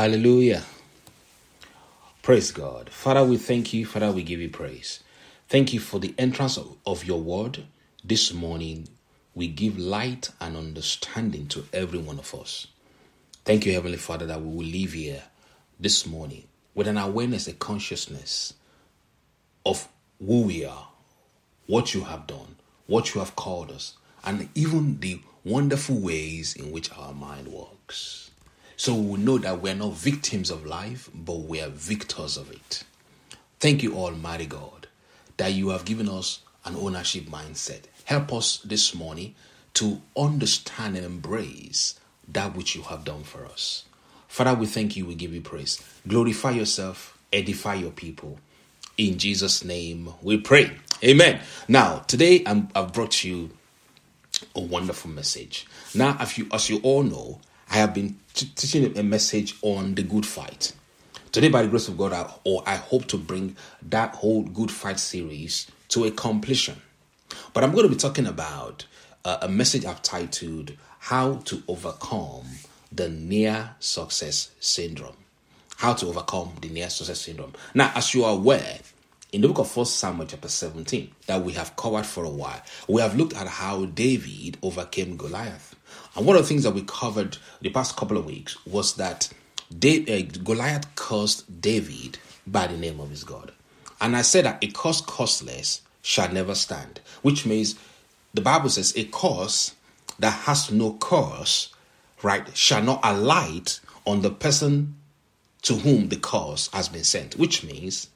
Hallelujah. Praise God. Father, we thank you. Father, we give you praise. Thank you for the entrance of, of your word this morning. We give light and understanding to every one of us. Thank you, Heavenly Father, that we will leave here this morning with an awareness, a consciousness of who we are, what you have done, what you have called us, and even the wonderful ways in which our mind works. So we know that we are not victims of life, but we are victors of it. Thank you, Almighty God, that you have given us an ownership mindset. Help us this morning to understand and embrace that which you have done for us. Father, we thank you, we give you praise. Glorify yourself, edify your people. In Jesus' name we pray. Amen. Now, today i have brought you a wonderful message. Now, as you, as you all know, I have been t- teaching a message on the good fight. Today, by the grace of God, I, or I hope to bring that whole good fight series to a completion. But I'm going to be talking about uh, a message I've titled How to Overcome the Near Success Syndrome. How to overcome the near success syndrome. Now, as you are aware, in the book of 1 Samuel chapter 17, that we have covered for a while, we have looked at how David overcame Goliath. And one of the things that we covered the past couple of weeks was that uh, Goliath cursed David by the name of his God. And I said that a curse costless shall never stand, which means the Bible says a curse that has no curse, right, shall not alight on the person to whom the curse has been sent, which means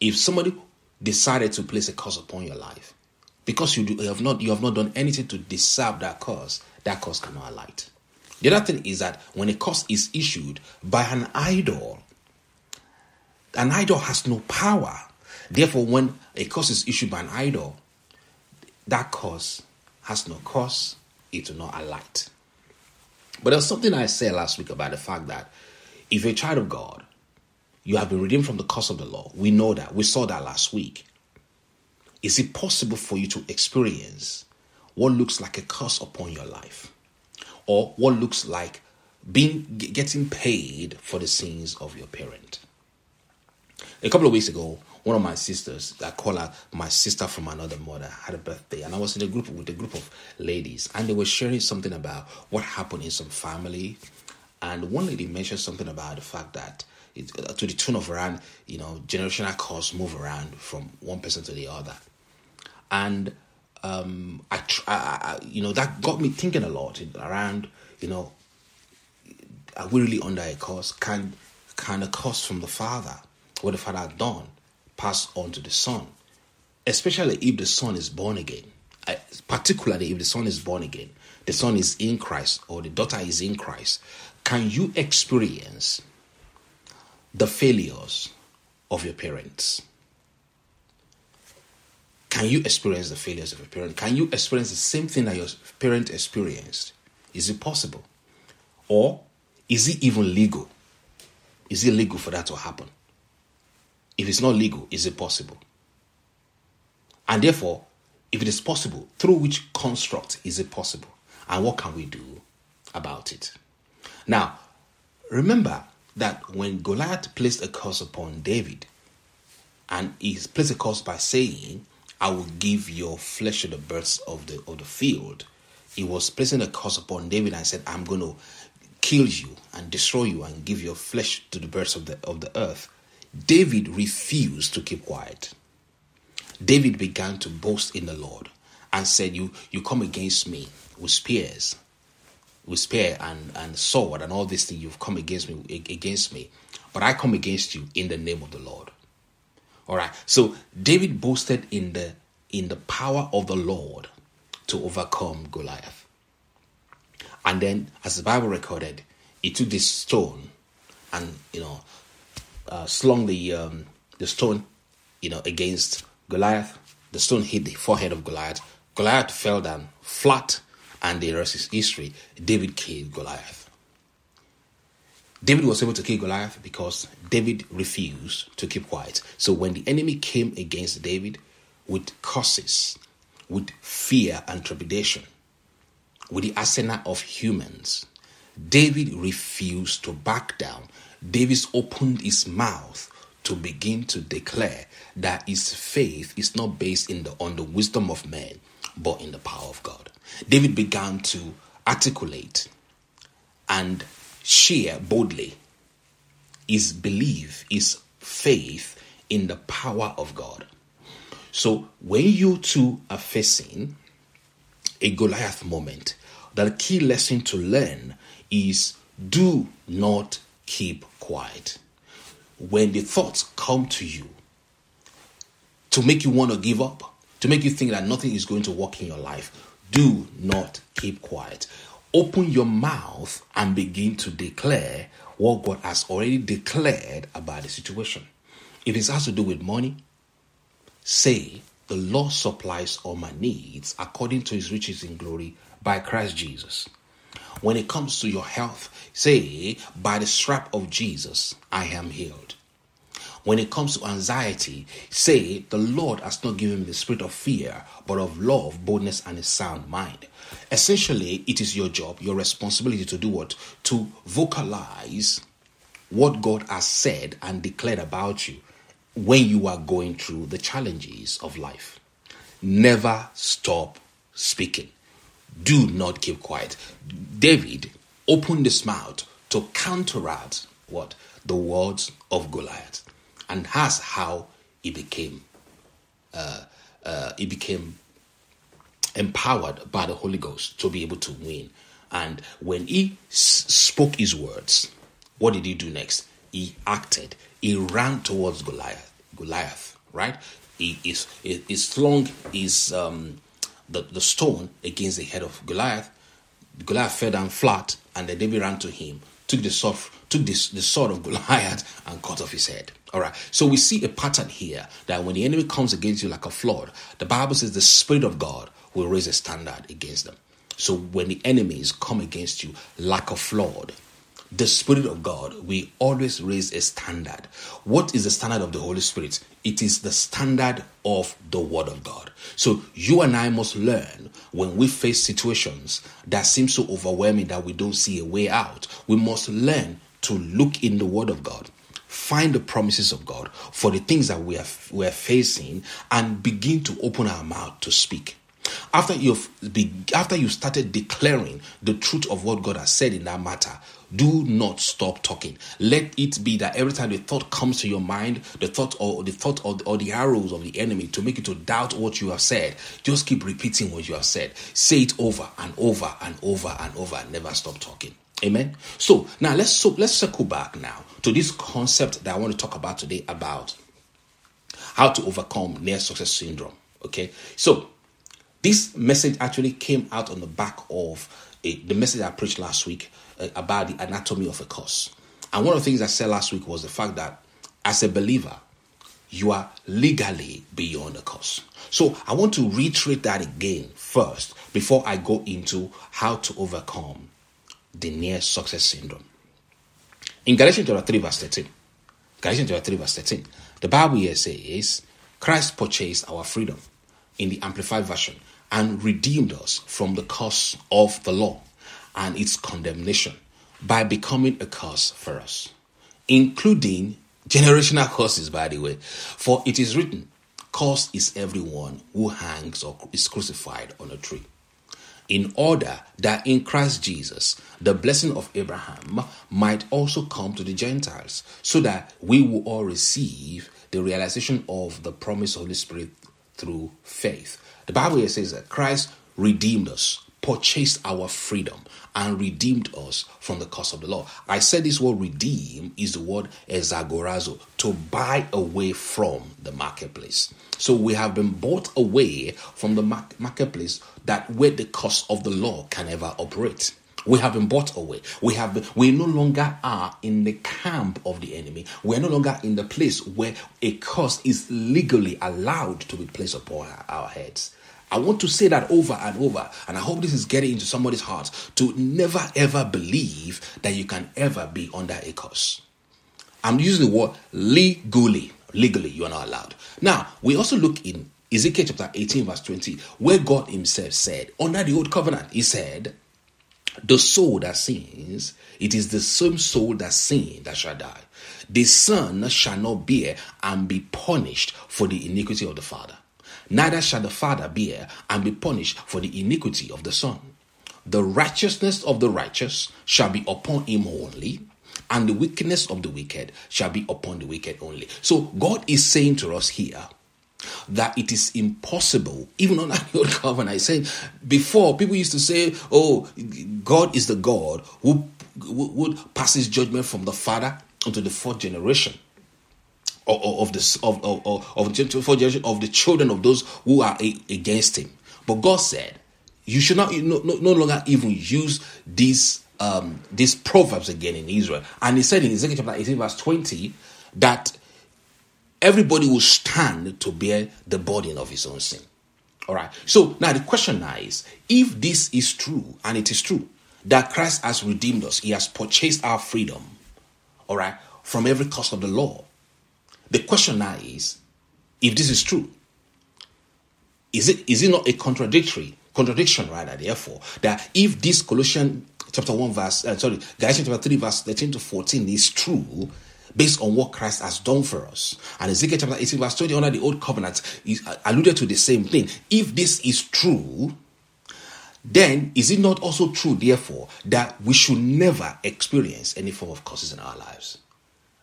if somebody decided to place a curse upon your life, because you, do, you have not you have not done anything to deserve that curse, that curse cannot alight. The other thing is that when a curse is issued by an idol, an idol has no power. Therefore, when a curse is issued by an idol, that curse has no cause, it will not alight. But there's something I said last week about the fact that if you're a child of God, you have been redeemed from the curse of the law. We know that. We saw that last week. Is it possible for you to experience what looks like a curse upon your life? Or what looks like being getting paid for the sins of your parent? A couple of weeks ago, one of my sisters, I call her my sister from another mother, had a birthday, and I was in a group with a group of ladies, and they were sharing something about what happened in some family. And one lady mentioned something about the fact that it, uh, to the tune of around, you know, generational costs move around from one person to the other, and um, I, I, you know, that got me thinking a lot around, you know, are we really under a curse? Can can a curse from the father, what the father had done, pass on to the son, especially if the son is born again. particularly if the son is born again, the son is in Christ or the daughter is in Christ. Can you experience the failures of your parents? Can you experience the failures of a parent? Can you experience the same thing that your parent experienced? Is it possible? Or is it even legal? Is it legal for that to happen? If it's not legal, is it possible? And therefore, if it is possible, through which construct is it possible? And what can we do about it? Now, remember that when Goliath placed a curse upon David, and he placed a curse by saying, I will give your flesh to the birds of the of the field. He was placing a curse upon David and said, I'm going to kill you and destroy you and give your flesh to the birds of the of the earth. David refused to keep quiet. David began to boast in the Lord and said, You you come against me with spears, with spear and, and sword and all these things you've come against me against me. But I come against you in the name of the Lord. All right. So David boasted in the in the power of the Lord to overcome Goliath. And then, as the Bible recorded, he took this stone and you know uh, slung the um, the stone, you know, against Goliath. The stone hit the forehead of Goliath. Goliath fell down flat, and the rest is history. David killed Goliath. David was able to kill Goliath because David refused to keep quiet. So when the enemy came against David with curses, with fear and trepidation, with the arsenal of humans, David refused to back down. David opened his mouth to begin to declare that his faith is not based in the, on the wisdom of men, but in the power of God. David began to articulate and share boldly is belief, is faith in the power of God. So when you two are facing a Goliath moment, the key lesson to learn is do not keep quiet. When the thoughts come to you to make you want to give up, to make you think that nothing is going to work in your life, do not keep quiet. Open your mouth and begin to declare what God has already declared about the situation. If it has to do with money, say, The Lord supplies all my needs according to his riches in glory by Christ Jesus. When it comes to your health, say, By the strap of Jesus, I am healed. When it comes to anxiety, say, The Lord has not given me the spirit of fear, but of love, boldness, and a sound mind. Essentially, it is your job, your responsibility to do what? To vocalize what God has said and declared about you when you are going through the challenges of life. Never stop speaking. Do not keep quiet. David opened his mouth to counteract what? The words of Goliath. And that's how he became uh, uh, he became empowered by the Holy Ghost to be able to win. And when he spoke his words, what did he do next? He acted. He ran towards Goliath. Goliath, right? He is he, he slung his um, the, the stone against the head of Goliath. Goliath fell down flat, and the David ran to him, took the sword, took this, the sword of Goliath, and cut off his head. All right. So we see a pattern here that when the enemy comes against you like a flood, the Bible says the Spirit of God will raise a standard against them. So when the enemies come against you like a flood, the Spirit of God, we always raise a standard. What is the standard of the Holy Spirit? It is the standard of the Word of God. So you and I must learn when we face situations that seem so overwhelming that we don't see a way out. We must learn to look in the Word of God find the promises of God for the things that we are, we are facing and begin to open our mouth to speak. After you've be, after you started declaring the truth of what God has said in that matter, do not stop talking. Let it be that every time the thought comes to your mind, the thought or the thought or the, or the arrows of the enemy to make you to doubt what you have said, just keep repeating what you have said. Say it over and over and over and over and never stop talking. Amen. So now let's so let's circle back now to this concept that I want to talk about today about how to overcome near success syndrome. Okay, so this message actually came out on the back of a, the message I preached last week uh, about the anatomy of a curse. And one of the things I said last week was the fact that as a believer, you are legally beyond a curse. So I want to reiterate that again first before I go into how to overcome the near success syndrome. In Galatians chapter 3, verse 13, Galatians chapter 3, verse 13, the Bible here says, Christ purchased our freedom in the Amplified Version and redeemed us from the curse of the law and its condemnation by becoming a curse for us, including generational curses, by the way. For it is written, Cursed is everyone who hangs or is crucified on a tree in order that in Christ Jesus the blessing of Abraham might also come to the Gentiles, so that we will all receive the realization of the promise of the Spirit through faith. The Bible here says that Christ redeemed us, purchased our freedom, and redeemed us from the curse of the law. I said this word redeem is the word exagorazo, to buy away from the marketplace. So we have been bought away from the marketplace that where the curse of the law can ever operate. We have been bought away. We have been, we no longer are in the camp of the enemy. We are no longer in the place where a curse is legally allowed to be placed upon our heads. I want to say that over and over, and I hope this is getting into somebody's heart to never ever believe that you can ever be under a curse. I'm using the word legally. Legally, you are not allowed. Now, we also look in Ezekiel chapter 18, verse 20, where God Himself said, under the old covenant, He said, The soul that sins, it is the same soul that sinned that shall die. The son shall not bear and be punished for the iniquity of the father. Neither shall the father bear and be punished for the iniquity of the son. The righteousness of the righteous shall be upon him only, and the wickedness of the wicked shall be upon the wicked only. So God is saying to us here that it is impossible, even on old covenant. I said before, people used to say, "Oh, God is the God who would passes judgment from the father unto the fourth generation." Of, the of, of, of, of the children of those who are against him, but God said, "You should not no, no, no longer even use these um, these proverbs again in Israel." And He said in Ezekiel chapter eighteen, verse twenty, that everybody will stand to bear the burden of his own sin. All right. So now the question now is if this is true, and it is true, that Christ has redeemed us, he has purchased our freedom, all right, from every curse of the law. The question now is if this is true, is it is it not a contradictory contradiction rather therefore that if this Colossians chapter 1 verse uh, sorry Galatians chapter 3 verse 13 to 14 is true based on what Christ has done for us. And Ezekiel chapter 18, verse 20, under the old covenant, is uh, alluded to the same thing. If this is true, then is it not also true, therefore, that we should never experience any form of curses in our lives?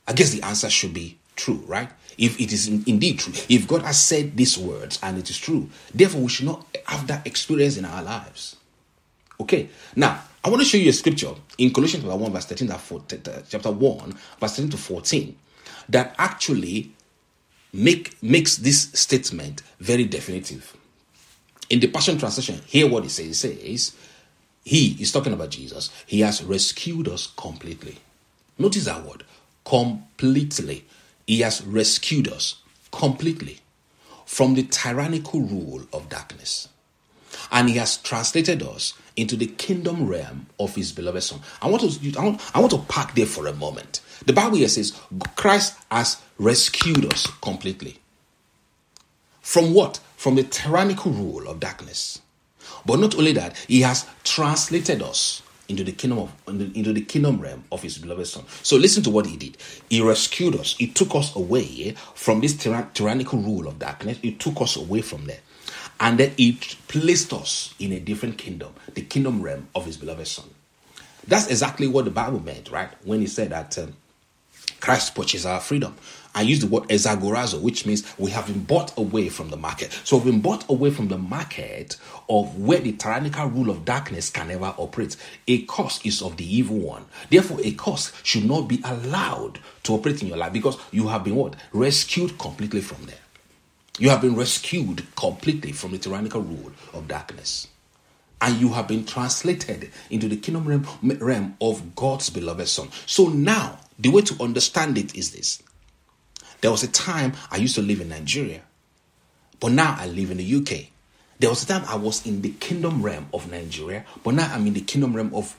I guess the answer should be true, right? If it is indeed true, if God has said these words and it is true, therefore we should not have that experience in our lives. Okay, now I want to show you a scripture in Colossians chapter 1, verse 13 to 14, chapter 1, verse 13 to 14, that actually make makes this statement very definitive. In the Passion Translation, hear what it says. It says, He is talking about Jesus. He has rescued us completely. Notice that word, completely. He has rescued us completely from the tyrannical rule of darkness. And he has translated us into the kingdom realm of his beloved son. I want to I want, I want to park there for a moment. The Bible here says Christ has rescued us completely. From what? From the tyrannical rule of darkness. But not only that, he has translated us into the kingdom of into the kingdom realm of his beloved son. So listen to what he did. He rescued us. He took us away from this tyrannical rule of darkness. He took us away from there. And then he placed us in a different kingdom, the kingdom realm of his beloved son. That's exactly what the Bible meant, right? When he said that um, Christ purchased our freedom. I use the word exagorazo, which means we have been bought away from the market. So we've been bought away from the market of where the tyrannical rule of darkness can never operate. A curse is of the evil one. Therefore, a curse should not be allowed to operate in your life because you have been what? Rescued completely from there. You have been rescued completely from the tyrannical rule of darkness. And you have been translated into the kingdom realm, of God's beloved Son. So now, the way to understand it is this. There was a time I used to live in Nigeria, but now I live in the UK. There was a time I was in the kingdom realm of Nigeria, but now I'm in the kingdom realm of,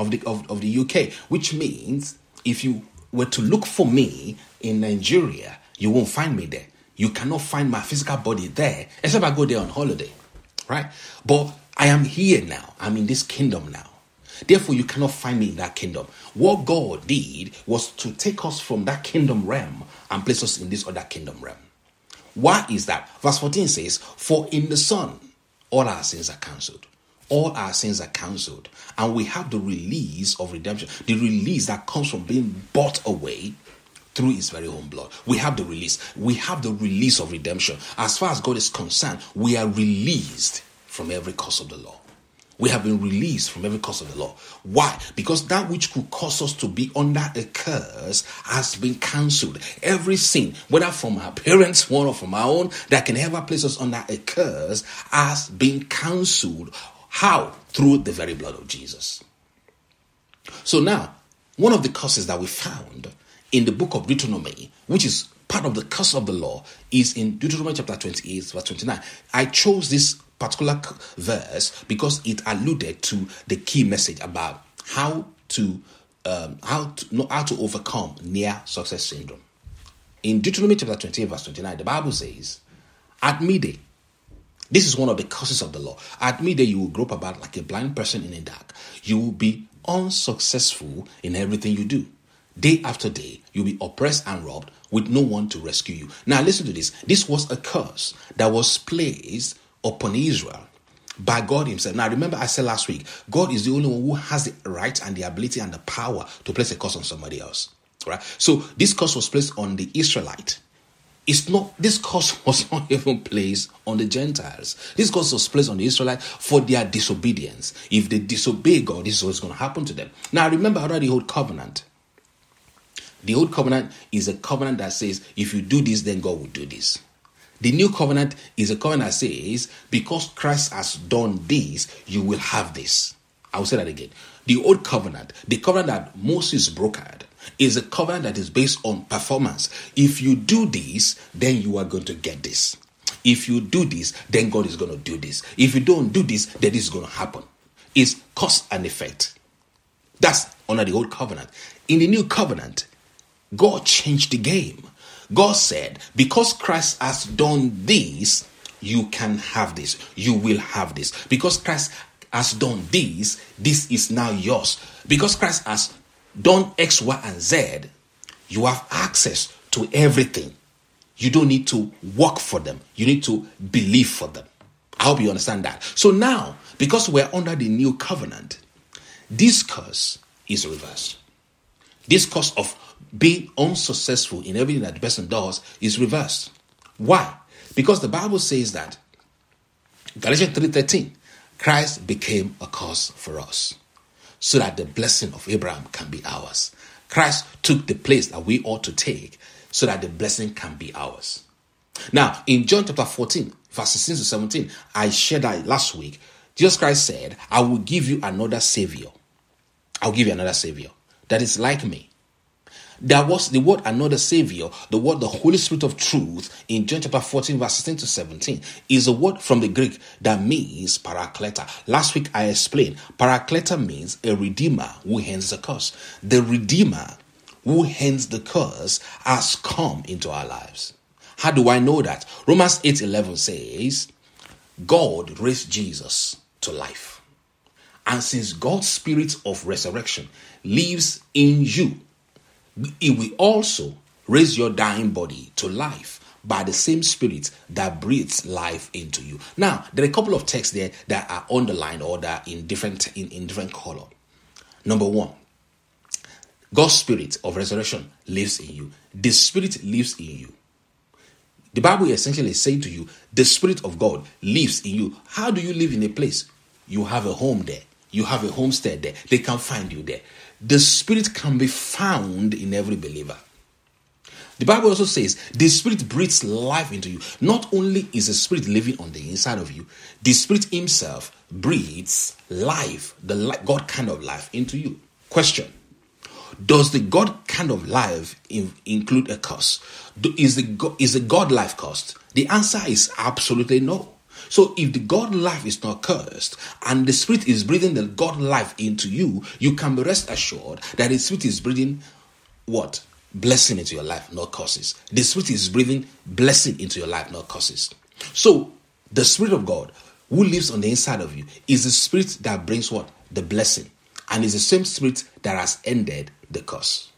of, the, of, of the UK, which means if you were to look for me in Nigeria, you won't find me there you cannot find my physical body there except I go there on holiday, right? But I am here now. I'm in this kingdom now. Therefore, you cannot find me in that kingdom. What God did was to take us from that kingdom realm and place us in this other kingdom realm. Why is that? Verse 14 says, For in the Son, all our sins are cancelled. All our sins are cancelled. And we have the release of redemption, the release that comes from being bought away through his very own blood. We have the release. We have the release of redemption. As far as God is concerned, we are released from every curse of the law. We have been released from every curse of the law. Why? Because that which could cause us to be under a curse has been cancelled. Every sin, whether from our parents' one or from our own, that can ever place us under a curse has been cancelled. How? Through the very blood of Jesus. So now, one of the curses that we found in the book of Deuteronomy, which is part of the curse of the law, is in Deuteronomy chapter 28, verse 29. I chose this particular verse because it alluded to the key message about how to um, how to how to overcome near success syndrome. In Deuteronomy chapter 28, verse 29, the Bible says, At midday, This is one of the causes of the law. At midday, you will grope about like a blind person in the dark. You will be unsuccessful in everything you do. Day after day, you'll be oppressed and robbed with no one to rescue you. Now, listen to this. This was a curse that was placed upon Israel by God Himself. Now, remember, I said last week, God is the only one who has the right and the ability and the power to place a curse on somebody else. Right? So, this curse was placed on the Israelite. It's not this curse was not even placed on the Gentiles. This curse was placed on the Israelites for their disobedience. If they disobey God, this is what's going to happen to them. Now remember I the old covenant. The old covenant is a covenant that says, if you do this, then God will do this. The new covenant is a covenant that says, because Christ has done this, you will have this. I will say that again. The old covenant, the covenant that Moses brokered, is a covenant that is based on performance. If you do this, then you are going to get this. If you do this, then God is going to do this. If you don't do this, then this is going to happen. It's cause and effect. That's under the old covenant. In the new covenant, God changed the game. God said, because Christ has done this, you can have this. You will have this. Because Christ has done this, this is now yours. Because Christ has done X, Y, and Z, you have access to everything. You don't need to work for them, you need to believe for them. I hope you understand that. So now, because we're under the new covenant, this curse is reversed. This curse of being unsuccessful in everything that the person does is reversed. Why? Because the Bible says that Galatians 3:13, Christ became a curse for us so that the blessing of Abraham can be ours. Christ took the place that we ought to take so that the blessing can be ours. Now, in John chapter 14, verse 16 to 17, I shared that last week. Jesus Christ said, I will give you another Savior. I'll give you another Savior that is like me. There was the word another savior, the word the Holy Spirit of truth in John chapter 14, verse 16 to 17, is a word from the Greek that means parakleta. Last week I explained parakleta means a redeemer who hands the curse. The redeemer who hands the curse has come into our lives. How do I know that? Romans 8 11 says, God raised Jesus to life. And since God's spirit of resurrection lives in you, it will also raise your dying body to life by the same spirit that breathes life into you. Now, there are a couple of texts there that are underlined or that are in different in, in different color. Number one, God's spirit of resurrection lives in you. The spirit lives in you. The Bible essentially is saying to you, the spirit of God lives in you. How do you live in a place? You have a home there. You have a homestead there. They can find you there. The Spirit can be found in every believer. The Bible also says the Spirit breathes life into you. Not only is the Spirit living on the inside of you, the Spirit Himself breathes life, the God kind of life, into you. Question Does the God kind of life in, include a curse? Is the, is the God life cost? The answer is absolutely no. So if the God life is not cursed and the Spirit is breathing the God life into you, you can be rest assured that the Spirit is breathing what? Blessing into your life, not curses. The Spirit is breathing blessing into your life, not curses. So the Spirit of God who lives on the inside of you is the Spirit that brings what? The blessing. And is the same Spirit that has ended the curse.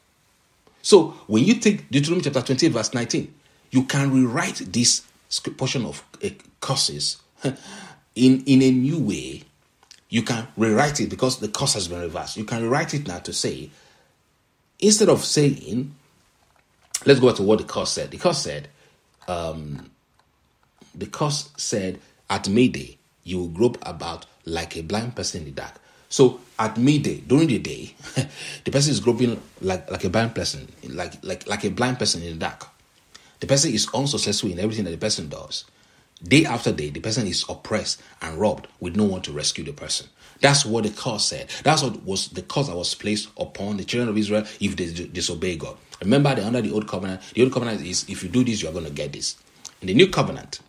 So when you take Deuteronomy chapter 28, verse 19, you can rewrite this portion of uh, curses in in a new way you can rewrite it because the curse has been reversed. You can rewrite it now to say instead of saying let's go back to what the curse said. The curse said um, the curse said at midday you will grope about like a blind person in the dark. So at midday during the day the person is groping like like a blind person like like like a blind person in the dark the person is unsuccessful in everything that the person does. Day after day, the person is oppressed and robbed with no one to rescue the person. That's what the curse said. That's what was the curse that was placed upon the children of Israel if they disobey God. Remember, they're under the old covenant. The old covenant is if you do this, you are going to get this. In the new covenant,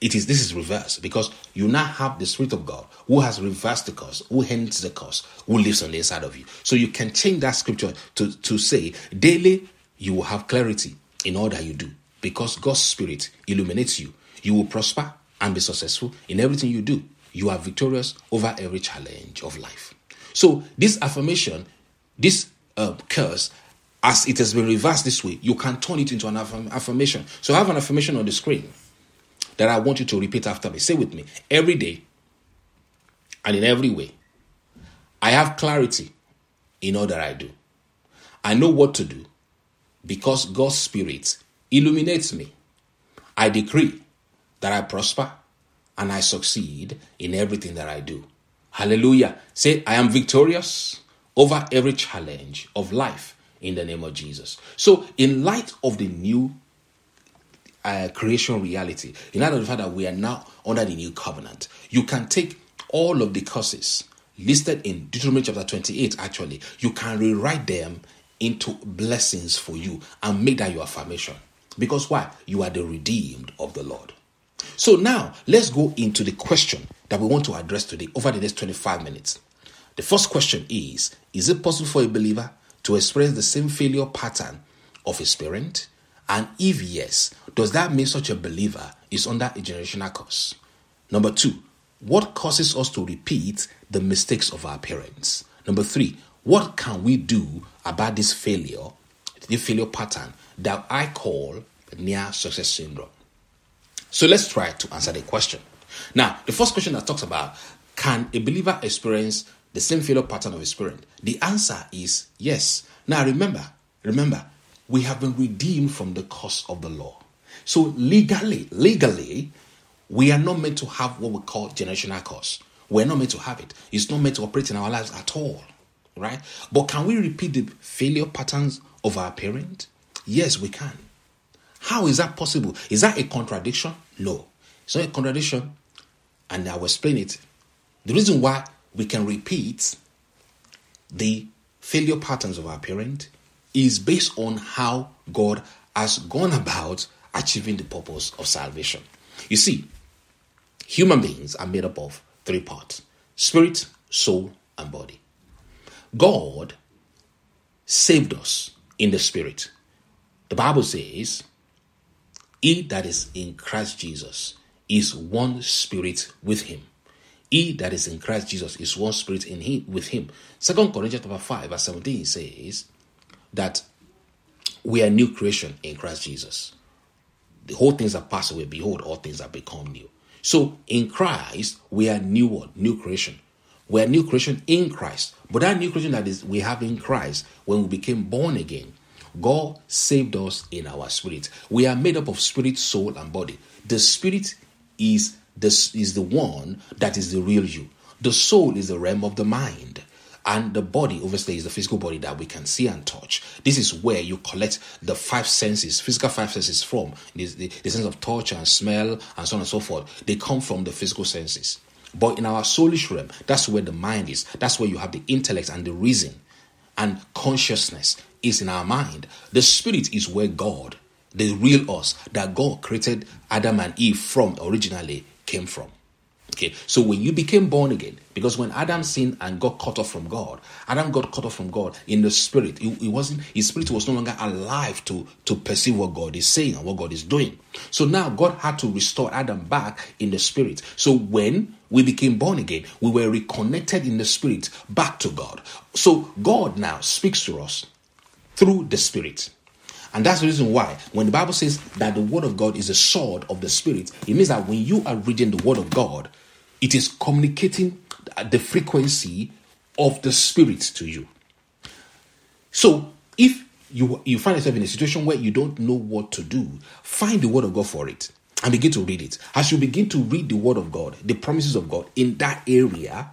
it is this is reversed because you now have the spirit of God who has reversed the curse, who ends the curse, who lives on the inside of you. So you can change that scripture to, to say daily you will have clarity in all that you do because God's Spirit illuminates you. You will prosper, and be successful in everything you do. You are victorious over every challenge of life. So, this affirmation, this uh, curse, as it has been reversed this way, you can turn it into an affirmation. So, I have an affirmation on the screen that I want you to repeat after me. Say with me every day and in every way. I have clarity in all that I do. I know what to do because God's Spirit illuminates me. I decree that I prosper and I succeed in everything that I do. Hallelujah. Say, I am victorious over every challenge of life in the name of Jesus. So, in light of the new uh, creation reality, in light of the fact that we are now under the new covenant, you can take all of the curses listed in Deuteronomy chapter 28, actually, you can rewrite them into blessings for you and make that your affirmation. Because why? You are the redeemed of the Lord. So now let's go into the question that we want to address today over the next 25 minutes. The first question is Is it possible for a believer to experience the same failure pattern of his parent? And if yes, does that mean such a believer is under a generational curse? Number two, what causes us to repeat the mistakes of our parents? Number three, what can we do about this failure, the failure pattern that I call near success syndrome? So let's try to answer the question. Now, the first question that talks about can a believer experience the same failure pattern of parent? The answer is yes. Now remember, remember, we have been redeemed from the curse of the law. So legally, legally, we are not meant to have what we call generational curse. We're not meant to have it. It's not meant to operate in our lives at all. Right? But can we repeat the failure patterns of our parent? Yes, we can. How is that possible? Is that a contradiction? No. It's not a contradiction. And I will explain it. The reason why we can repeat the failure patterns of our parent is based on how God has gone about achieving the purpose of salvation. You see, Human beings are made up of three parts spirit, soul, and body. God saved us in the spirit. The Bible says, He that is in Christ Jesus is one spirit with him. He that is in Christ Jesus is one spirit in him with him. Second Corinthians chapter 5, verse 17 says that we are new creation in Christ Jesus. The whole things are passed away. Behold, all things are become new. So in Christ, we are new one, new creation. We are new creation in Christ. But that new creation that is we have in Christ, when we became born again, God saved us in our spirit. We are made up of spirit, soul, and body. The spirit is this is the one that is the real you. The soul is the realm of the mind and the body obviously is the physical body that we can see and touch this is where you collect the five senses physical five senses from the, the, the sense of touch and smell and so on and so forth they come from the physical senses but in our soulish realm that's where the mind is that's where you have the intellect and the reason and consciousness is in our mind the spirit is where god the real us that god created adam and eve from originally came from Okay, so when you became born again, because when Adam sinned and got cut off from God, Adam got cut off from God in the spirit. It, wasn't his spirit was no longer alive to to perceive what God is saying and what God is doing. So now God had to restore Adam back in the spirit. So when we became born again, we were reconnected in the spirit back to God. So God now speaks to us through the spirit. And that's the reason why, when the Bible says that the Word of God is a sword of the Spirit, it means that when you are reading the Word of God, it is communicating the frequency of the Spirit to you. So, if you, you find yourself in a situation where you don't know what to do, find the Word of God for it and begin to read it. As you begin to read the Word of God, the promises of God in that area,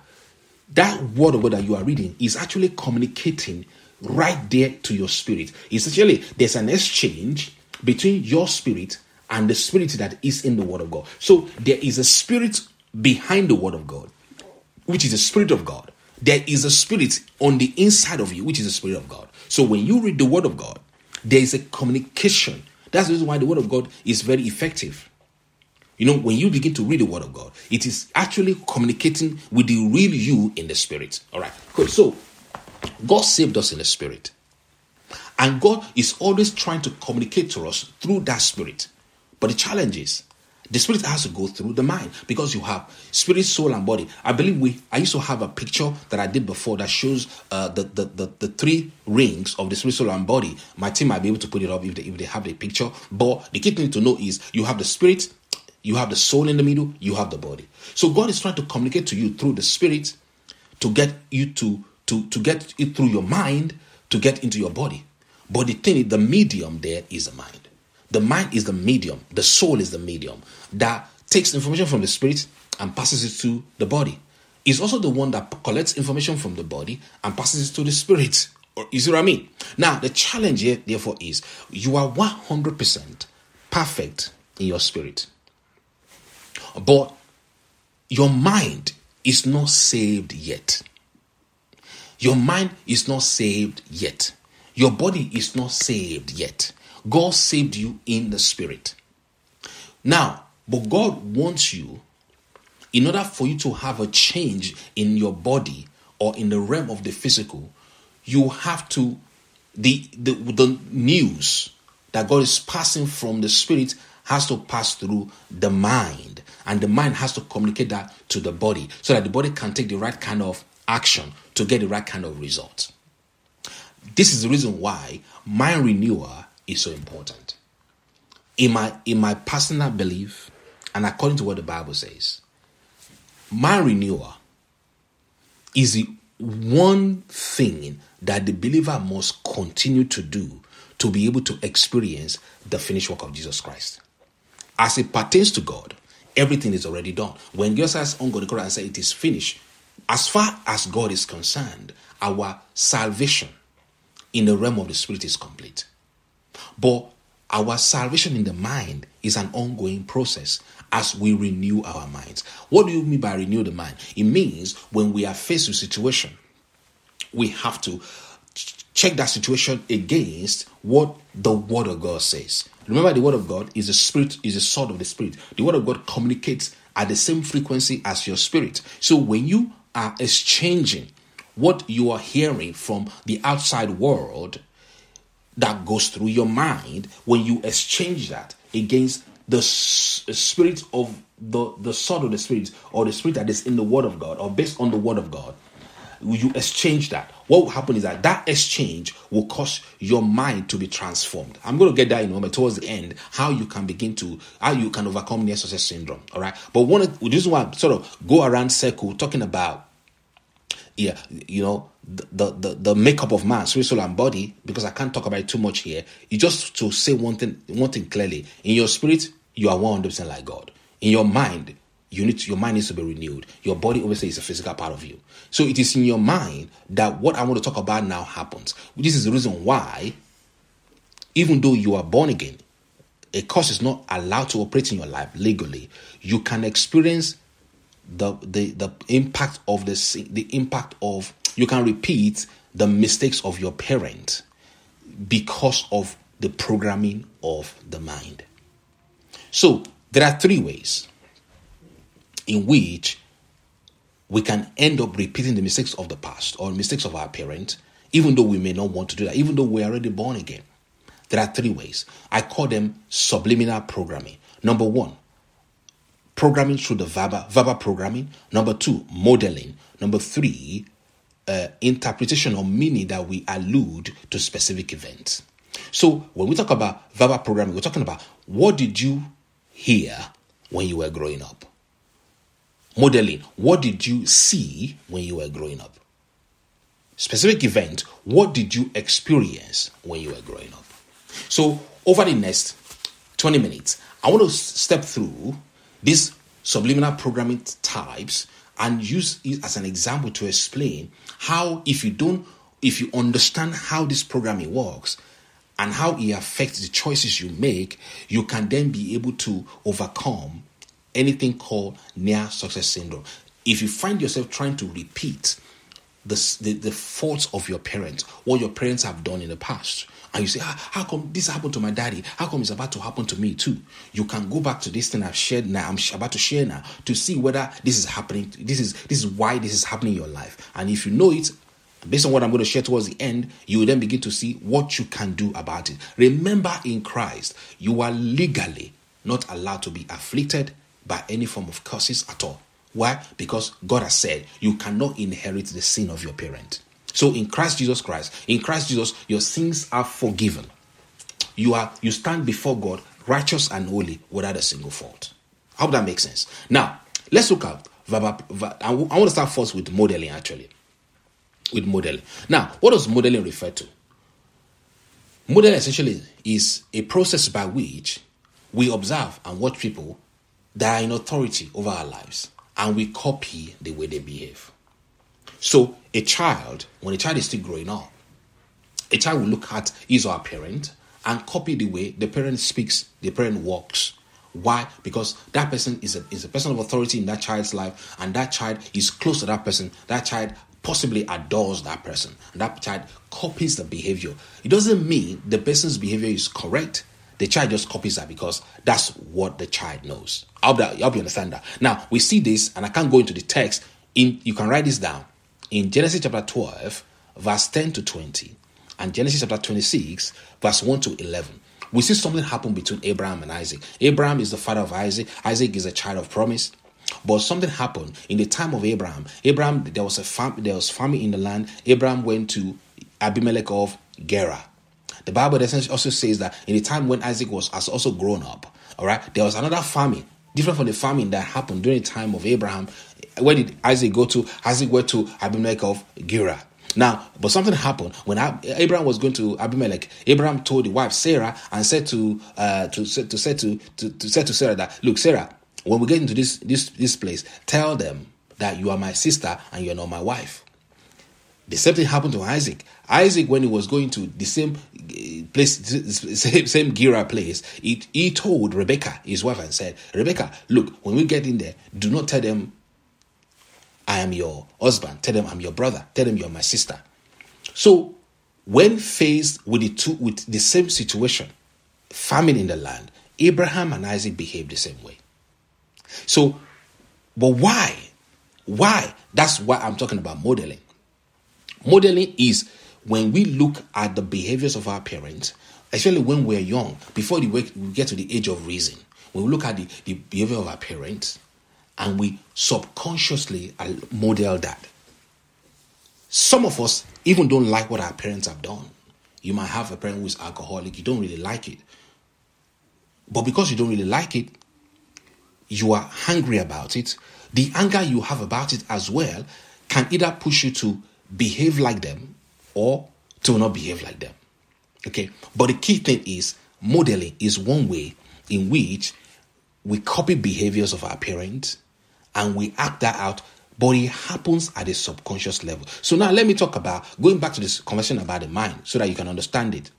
that Word of God that you are reading is actually communicating right there to your spirit. Essentially, there's an exchange between your spirit and the spirit that is in the Word of God. So there is a spirit behind the Word of God, which is the Spirit of God. There is a spirit on the inside of you, which is the Spirit of God. So when you read the Word of God, there is a communication. That's the reason why the Word of God is very effective. You know, when you begin to read the Word of God, it is actually communicating with the real you in the Spirit. All right, cool. So God saved us in the spirit. And God is always trying to communicate to us through that spirit. But the challenge is The spirit has to go through the mind because you have spirit, soul, and body. I believe we. I used to have a picture that I did before that shows uh, the, the, the the three rings of the spirit, soul, and body. My team might be able to put it up if they, if they have the picture. But the key thing to know is you have the spirit, you have the soul in the middle, you have the body. So God is trying to communicate to you through the spirit to get you to to to get it through your mind to get into your body. But the thing, is the medium there is the mind. The mind is the medium, the soul is the medium that takes information from the spirit and passes it to the body. It's also the one that collects information from the body and passes it to the spirit. You see what I mean? Now, the challenge here, therefore, is you are 100% perfect in your spirit. But your mind is not saved yet. Your mind is not saved yet. Your body is not saved yet. God saved you in the spirit. Now, but God wants you, in order for you to have a change in your body or in the realm of the physical, you have to, the, the, the news that God is passing from the spirit has to pass through the mind. And the mind has to communicate that to the body so that the body can take the right kind of action to get the right kind of result. This is the reason why mind renewal is so important. In my in my personal belief, and according to what the Bible says, mind renewal is the one thing that the believer must continue to do to be able to experience the finished work of Jesus Christ. As it pertains to God, everything is already done. When says on God Quran say it is finished, as far as God is concerned, our salvation in the realm of the spirit is complete. But our salvation in the mind is an ongoing process as we renew our minds. What do you mean by renew the mind? It means when we are faced with a situation, we have to check that situation against what the word of God says. Remember the word of God is the spirit is the sword of the spirit. The word of God communicates at the same frequency as your spirit. So when you are exchanging what you are hearing from the outside world that goes through your mind when you exchange that against the spirit of the the sword of the spirit or the spirit that is in the word of god or based on the word of god you exchange that what will happen is that that exchange will cause your mind to be transformed i'm going to get that in a moment towards the end how you can begin to how you can overcome near success syndrome all right but one of this is why I sort of go around circle talking about yeah, you know, the, the, the makeup of man, spirit, soul, and body, because I can't talk about it too much here. It's just to say one thing, one thing clearly. In your spirit, you are 100% like God. In your mind, you need to, your mind needs to be renewed. Your body obviously is a physical part of you. So it is in your mind that what I want to talk about now happens. This is the reason why, even though you are born again, a curse is not allowed to operate in your life legally. You can experience the the the impact of the the impact of you can repeat the mistakes of your parent because of the programming of the mind. So there are three ways in which we can end up repeating the mistakes of the past or mistakes of our parent, even though we may not want to do that, even though we're already born again. There are three ways. I call them subliminal programming. Number one, programming through the verbal, verbal programming. Number two, modeling. Number three, uh, interpretation or meaning that we allude to specific events. So when we talk about verbal programming, we're talking about what did you hear when you were growing up? Modeling, what did you see when you were growing up? Specific event, what did you experience when you were growing up? So over the next 20 minutes, I want to step through these subliminal programming types and use it as an example to explain how if you don't if you understand how this programming works and how it affects the choices you make you can then be able to overcome anything called near success syndrome if you find yourself trying to repeat the, the, the faults of your parents what your parents have done in the past and you say, ah, how come this happened to my daddy? How come it's about to happen to me too? You can go back to this thing I've shared now, I'm about to share now, to see whether this is happening. This is this is why this is happening in your life. And if you know it, based on what I'm going to share towards the end, you will then begin to see what you can do about it. Remember, in Christ, you are legally not allowed to be afflicted by any form of curses at all. Why? Because God has said you cannot inherit the sin of your parent. So in Christ Jesus Christ, in Christ Jesus, your sins are forgiven. You are you stand before God righteous and holy without a single fault. I hope that makes sense. Now, let's look at I want to start first with modeling actually. With modeling. Now, what does modeling refer to? Modeling essentially is a process by which we observe and watch people that are in authority over our lives and we copy the way they behave. So, a child, when a child is still growing up, a child will look at his or her parent and copy the way the parent speaks, the parent walks. Why? Because that person is a, is a person of authority in that child's life, and that child is close to that person. That child possibly adores that person, and that child copies the behavior. It doesn't mean the person's behavior is correct. The child just copies that because that's what the child knows. I hope, that, I hope you understand that. Now, we see this, and I can't go into the text. In You can write this down. In Genesis chapter 12, verse 10 to 20, and Genesis chapter 26, verse 1 to 11. We see something happen between Abraham and Isaac. Abraham is the father of Isaac, Isaac is a child of promise. But something happened in the time of Abraham. Abraham, there was a fam- there was famine in the land. Abraham went to Abimelech of Gerar. The Bible also says that in the time when Isaac was has also grown up, all right, there was another famine, different from the famine that happened during the time of Abraham. Where did Isaac go to? Isaac went to Abimelech of Gerar. Now, but something happened when Abraham was going to Abimelech. Abraham told the wife Sarah and said to uh, to to say to, to to say to Sarah that look, Sarah, when we get into this this this place, tell them that you are my sister and you are not my wife. The same thing happened to Isaac. Isaac, when he was going to the same uh, place, same, same Gerar place, he, he told Rebecca, his wife, and said, Rebecca, look, when we get in there, do not tell them I am your husband. Tell them I'm your brother. Tell them you're my sister. So, when faced with the two with the same situation, famine in the land, Abraham and Isaac behaved the same way. So, but why? Why? That's why I'm talking about modeling. Modeling is when we look at the behaviors of our parents, especially when we're young, before we get to the age of reason, when we look at the, the behavior of our parents, and we subconsciously model that. Some of us even don't like what our parents have done. You might have a parent who is alcoholic, you don't really like it. But because you don't really like it, you are angry about it. The anger you have about it as well can either push you to behave like them or to not behave like them. Okay? But the key thing is modeling is one way in which we copy behaviors of our parents and we act that out but it happens at a subconscious level. So now let me talk about going back to this conversation about the mind so that you can understand it.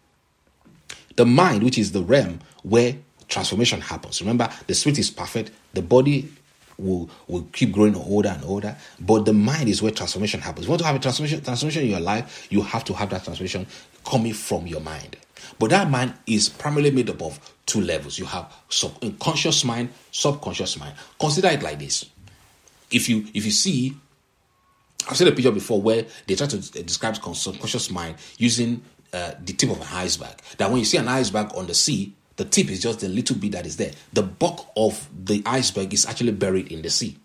The mind, which is the realm where transformation happens. Remember, the spirit is perfect, the body will, will keep growing older and older, but the mind is where transformation happens. If you want to have a transformation, transformation in your life, you have to have that transformation coming from your mind. But that mind is primarily made up of two levels. You have subconscious mind, subconscious mind. Consider it like this if you if you see I've seen a picture before where they try to describe subconscious mind using uh, the tip of an iceberg. That when you see an iceberg on the sea, the tip is just a little bit that is there. The bulk of the iceberg is actually buried in the sea.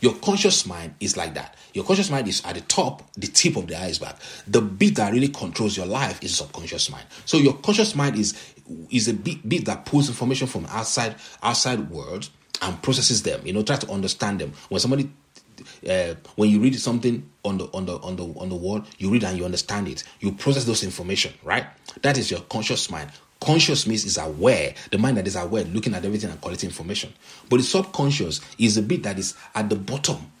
Your conscious mind is like that. Your conscious mind is at the top, the tip of the iceberg. The bit that really controls your life is subconscious mind. So your conscious mind is is a bit, bit that pulls information from outside outside world and processes them. You know, try to understand them. When somebody uh, when you read something on the on the on the on the wall, you read and you understand it. You process those information, right? That is your conscious mind. Conscious means is aware, the mind that is aware, looking at everything and collecting information. But the subconscious is a bit that is at the bottom,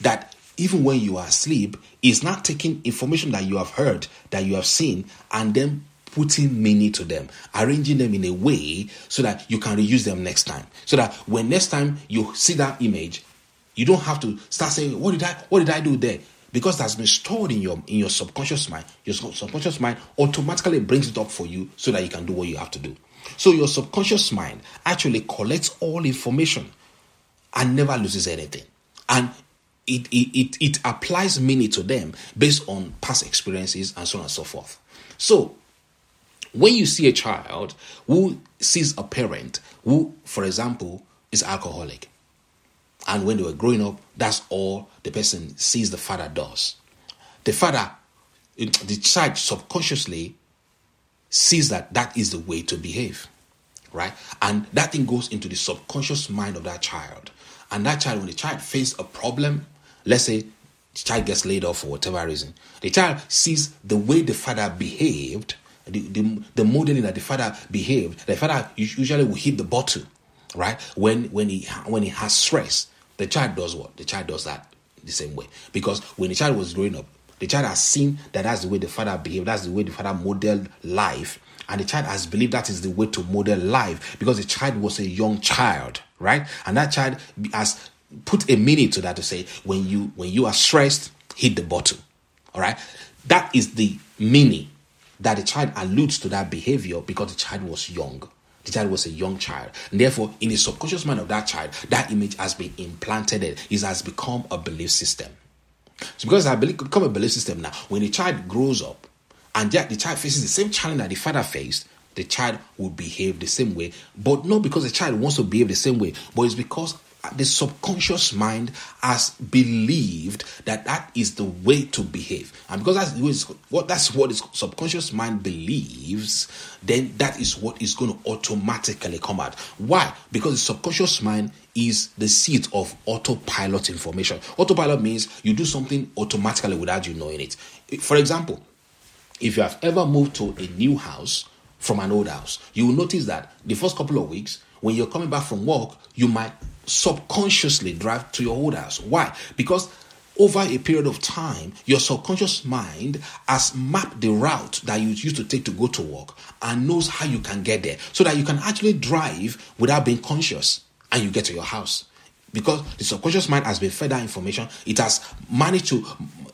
that even when you are asleep, is not taking information that you have heard, that you have seen, and then putting meaning to them, arranging them in a way so that you can reuse them next time. So that when next time you see that image, you don't have to start saying, "What did I? What did I do there?" Because that's been stored in your in your subconscious mind. Your subconscious mind automatically brings it up for you so that you can do what you have to do. So your subconscious mind actually collects all information and never loses anything. And it, it, it, it applies meaning to them based on past experiences and so on and so forth. So When you see a child who sees a parent who, for example, is alcoholic, and when they were growing up, that's all the person sees the father does. The father, the child subconsciously sees that that is the way to behave, right? And that thing goes into the subconscious mind of that child. And that child, when the child faces a problem, let's say the child gets laid off for whatever reason, the child sees the way the father behaved, the, the, the modeling that the father behaved. The father usually will hit the bottle, right? When when he when he has stress, the child does what? The child does that the same way because when the child was growing up, the child has seen that that's the way the father behaved, that's the way the father modeled life. And the child has believed that is the way to model life because the child was a young child, right? And that child has put a meaning to that to say when you when you are stressed, hit the bottle. All right. That is the meaning that the child alludes to that behavior because the child was young. The child was a young child. And therefore, in the subconscious mind of that child, that image has been implanted. It has become a belief system. So because I believe become a belief system now, when the child grows up and yet the child faces the same challenge that the father faced, the child will behave the same way. But not because the child wants to behave the same way, but it's because the subconscious mind has believed that that is the way to behave. And because that's what that's what subconscious mind believes then that is what is going to automatically come out. Why? Because the subconscious mind is the seat of autopilot information. Autopilot means you do something automatically without you knowing it. For example if you have ever moved to a new house from an old house you will notice that the first couple of weeks when you're coming back from work you might subconsciously drive to your old house. Why? Because over a period of time, your subconscious mind has mapped the route that you used to take to go to work and knows how you can get there so that you can actually drive without being conscious and you get to your house because the subconscious mind has been fed that information it has managed to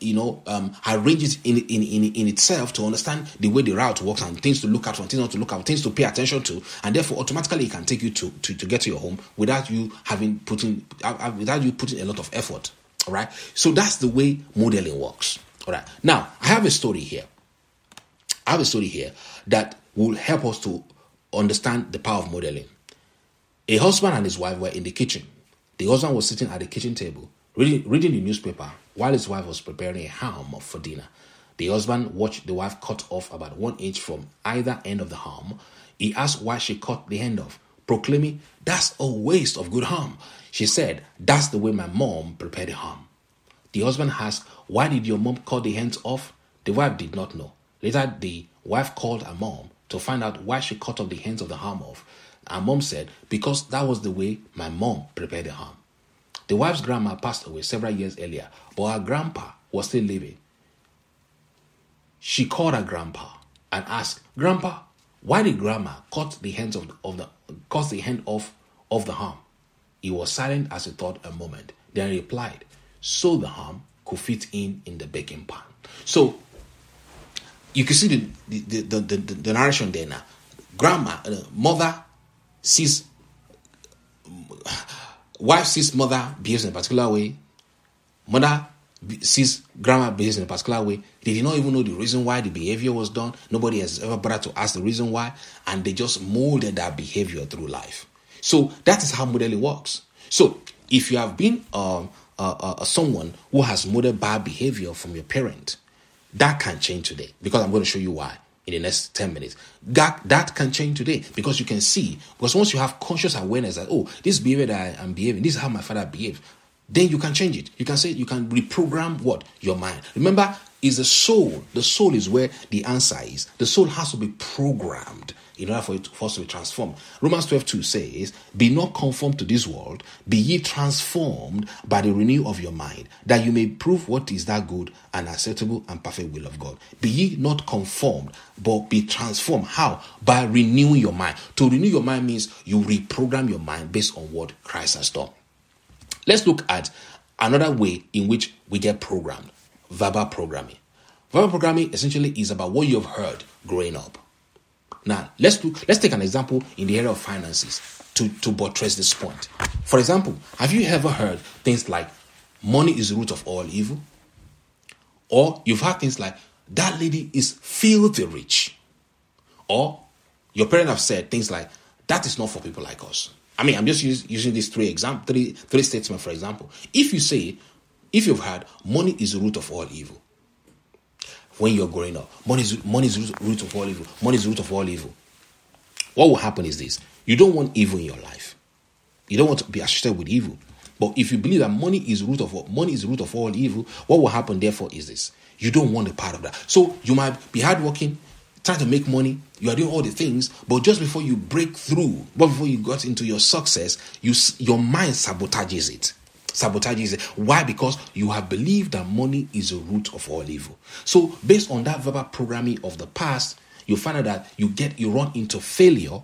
you know um, arrange it in, in, in, in itself to understand the way the route works and things to look at things not to look at things to pay attention to. And therefore automatically it can take you to, to, to get to your home without you having putting uh, uh, without you putting a lot of effort. All right? So that's the way modeling works. All right? Now i have a story here. I have a story here that will help us to understand the power of modeling. A husband and his wife were in the kitchen. The husband was sitting at the kitchen table, reading, reading the newspaper, while his wife was preparing a ham for dinner. The husband watched the wife cut off about one inch from either end of the ham. He asked why she cut the end off, proclaiming, That's a waste of good ham. She said, That's the way my mom prepared the ham. The husband asked, Why did your mom cut the ends off? The wife did not know. Later, the wife called her mom to find out why she cut off the ends of the ham off. Her mom said, Because that was the way my mom prepared the ham. The wife's grandma passed away several years earlier, but her grandpa was still living. She called her grandpa and asked, Grandpa, why did grandma cut the hands of the, of the cut the hand off of the ham? He was silent as he thought a moment. Then replied, So the ham could fit in in the baking pan. So you can see the the, the, the, the narration there now. Grandma, uh, mother sees wife sees mother behaves in a particular way, mother sees grandma behaves in a particular way. They did not even know the reason why the behavior was done. Nobody has ever bothered to ask the reason why, and they just molded that behavior through life. So that is how modeling works. So if you have been um, uh, uh, someone who has modeled bad behavior from your parent, that can change today because I'm going to show you why in the next 10 minutes. That, that can change today because you can see. Because once you have conscious awareness that, oh, this behavior that I am behaving, this is how my father behaved, then you can change it. You can say, you can reprogram what? Your mind. Remember, is the soul. The soul is where the answer is. The soul has to be programmed in order for it for us to be transformed. Romans 12 2 says, Be not conformed to this world, be ye transformed by the renewal of your mind, that you may prove what is that good and acceptable and perfect will of God. Be ye not conformed, but be transformed. How? By renewing your mind. To renew your mind means you reprogram your mind based on what Christ has done. Let's look at another way in which we get programmed verbal programming. Verbal programming essentially is about what you have heard growing up. Now, let's do let's take an example in the area of finances to, to buttress this point. For example, have you ever heard things like money is the root of all evil? Or you've heard things like that lady is filthy rich. Or your parents have said things like, that is not for people like us. I mean, I'm just use, using these three example, three three statements for example. If you say, if you've heard, money is the root of all evil. When you're growing up, money is money is the root of all evil. Money is the root of all evil. What will happen is this: you don't want evil in your life. You don't want to be associated with evil. But if you believe that money is root of money is root of all evil, what will happen therefore is this: you don't want a part of that. So you might be hardworking, trying to make money, you are doing all the things, but just before you break through, but before you got into your success, you your mind sabotages it. Sabotages. Why? Because you have believed that money is the root of all evil. So, based on that verbal programming of the past, you find out that you get you run into failure,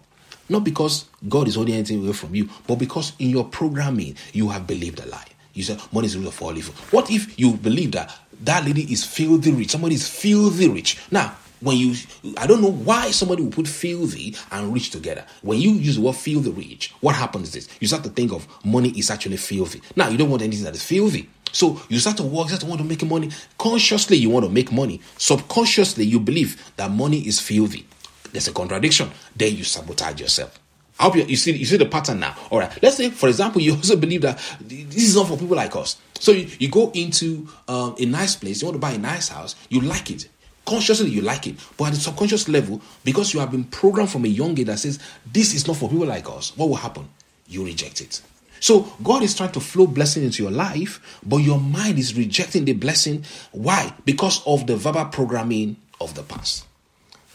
not because God is holding anything away from you, but because in your programming you have believed a lie. You said money is the root of all evil. What if you believe that that lady is filthy rich? Somebody is filthy rich. Now, when you i don't know why somebody would put filthy and rich together when you use the word filthy rich what happens is this you start to think of money is actually filthy now you don't want anything that is filthy so you start to work, you start to want to make money. Consciously, you want to make money. Subconsciously, you believe that money is filthy. There's a contradiction. Then you sabotage yourself. I hope you, you see you see the pattern now. All right. Let's say, for example, you also believe that this is not for people like us. So you, you go into um, a nice place, you want to buy a nice house, you like it consciously you like it but at the subconscious level because you have been programmed from a young age that says this is not for people like us what will happen? You reject it. So god is trying to flow blessing into your life but your mind is rejecting the blessing. Why? Because of the verbal programming of the past.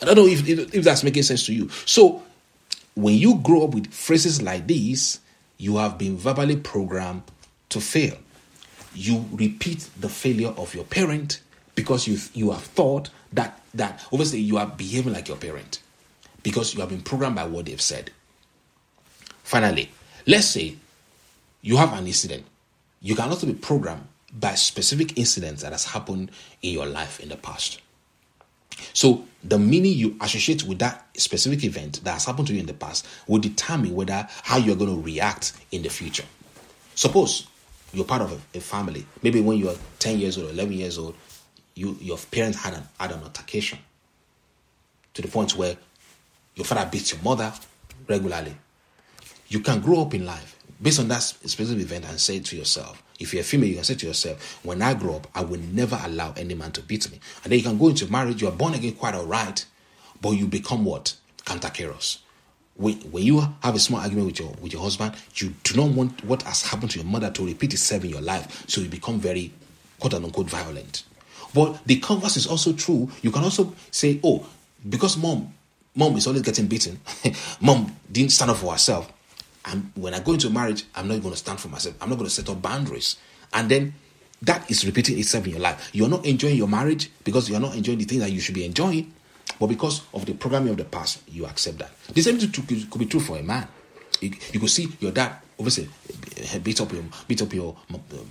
I don't know if, if, that's making sense to you. So when you grow up with phrases like these you have been verbally programmed to fail. You repeat the failure of your parent because you you have thought that that obviously you are behaving like your parent because you have been programmed by what they've said. Finally, let's say you have an incident. You can also be programmed by specific incidents that has happened in your life in the past. So the meaning you associate with that specific event that has happened to you in the past will determine whether how you're going to react in the future. Suppose you're part of a, family. Maybe when you are 10 years old, 11 years old, you your parents had an had an altercation to the point where your father beats your mother regularly. You can grow up in life based on that specific event and say to yourself, if you're a female, you can say to yourself, when I grow up, I will never allow any man to beat me. And then you can go into marriage, you are born again quite all right, but you become what? Cantankerous. When, when you have a small argument with your with your husband, you do not want what has happened to your mother to repeat itself in your life. So you become very quote unquote violent. But the converse is also true. You can also say, oh, because mom, mom is always getting beaten. mom didn't stand up for herself. And when I go into marriage, I'm not going to stand for myself. I'm not going to set up boundaries. And then that is repeating itself in your life. You're not enjoying your marriage because you're not enjoying the things that you should be enjoying. But because of the programming of the past, you accept that. The same thing could be true for a man. You, you could see your dad obviously beat up your beat up your